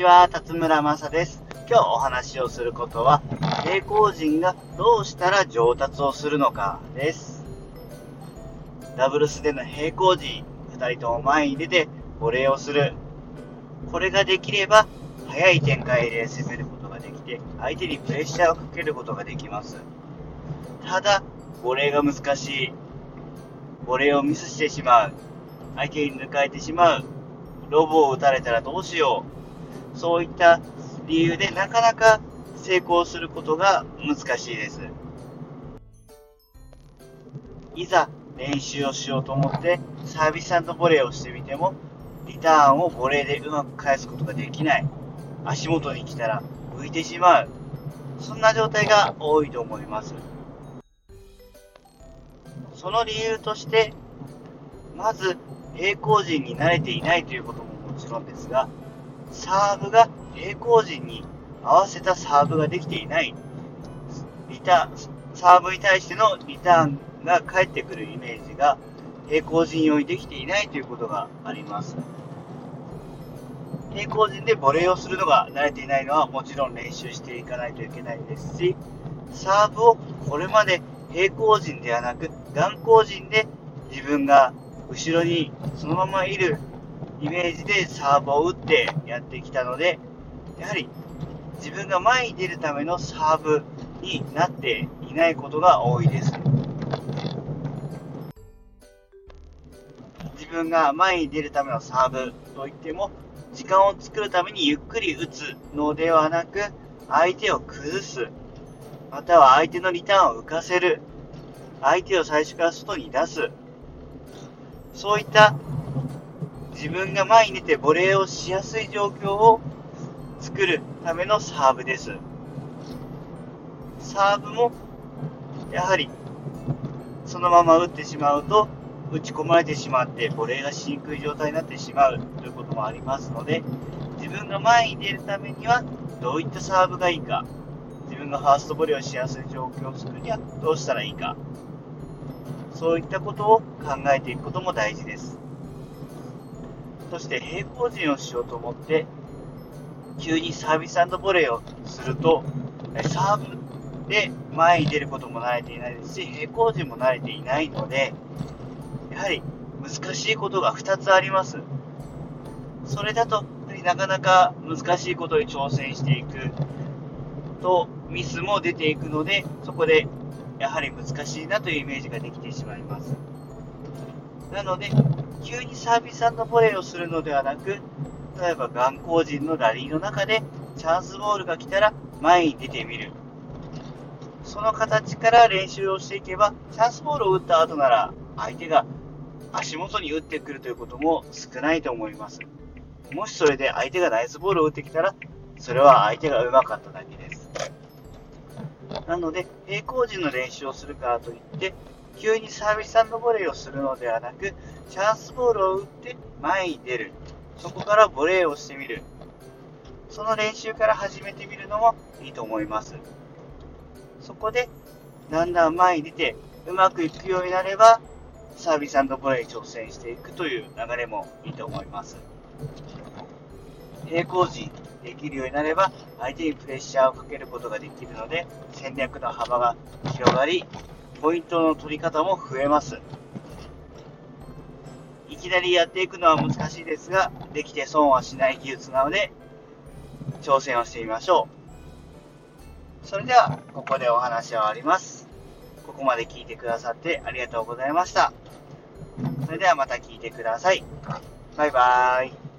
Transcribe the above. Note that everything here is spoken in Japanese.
ちは、辰村正です。今日お話をすることは、平行人がどうしたら上達をするのかです。ダブルスでの平行人、2人とも前に出てボレーをする。これができれば、早い展開で攻めることができて、相手にプレッシャーをかけることができます。ただ、ボレーが難しい。ボレーをミスしてしまう。相手に抜かれてしまう。ロボを撃たれたらどうしよう。そういった理由でなかなか成功することが難しいです。いざ練習をしようと思ってサービスボレーをしてみてもリターンをボレーでうまく返すことができない。足元に来たら浮いてしまう。そんな状態が多いと思います。その理由として、まず平行陣に慣れていないということももちろんですが、サーブが平行陣に合わせたサーブができていない。リターン、サーブに対してのリターンが返ってくるイメージが平行陣用にできていないということがあります。平行陣でボレーをするのが慣れていないのはもちろん練習していかないといけないですし、サーブをこれまで平行陣ではなく眼光陣で自分が後ろにそのままいるイメージでサーブを打ってやってきたので、やはり自分が前に出るためのサーブになっていないことが多いです。自分が前に出るためのサーブといっても、時間を作るためにゆっくり打つのではなく、相手を崩す、または相手のリターンを浮かせる、相手を最初から外に出す、そういった自分が前に出てボレーをしやすい状況を作るためのサーブです。サーブも、やはり、そのまま打ってしまうと、打ち込まれてしまって、ボレーがしにくい状態になってしまうということもありますので、自分が前に出るためには、どういったサーブがいいか、自分がファーストボレーをしやすい状況を作るにはどうしたらいいか、そういったことを考えていくことも大事です。そして平行陣をしようと思って、急にサービスボレーをすると、サーブで前に出ることも慣れていないですし、平行陣も慣れていないので、やはり難しいことが2つあります。それだと、なかなか難しいことに挑戦していくと、ミスも出ていくので、そこでやはり難しいなというイメージができてしまいます。なので、急にサービスボレーをするのではなく、例えば眼光人のラリーの中でチャンスボールが来たら前に出てみる。その形から練習をしていけば、チャンスボールを打った後なら相手が足元に打ってくるということも少ないと思います。もしそれで相手がナイスボールを打ってきたら、それは相手が上手かっただけです。なので、平行時の練習をするからといって、急にサービスボレーをするのではなく、チャンスボールを打って前に出る。そこからボレーをしてみる。その練習から始めてみるのもいいと思います。そこで、だんだん前に出て、うまくいくようになれば、サービスボレーに挑戦していくという流れもいいと思います。平行時できるようになれば、相手にプレッシャーをかけることができるので、戦略の幅が広がり、ポイントの取り方も増えます。いきなりやっていくのは難しいですが、できて損はしない技術なので、挑戦をしてみましょう。それでは、ここでお話は終わります。ここまで聞いてくださってありがとうございました。それではまた聞いてください。バイバーイ。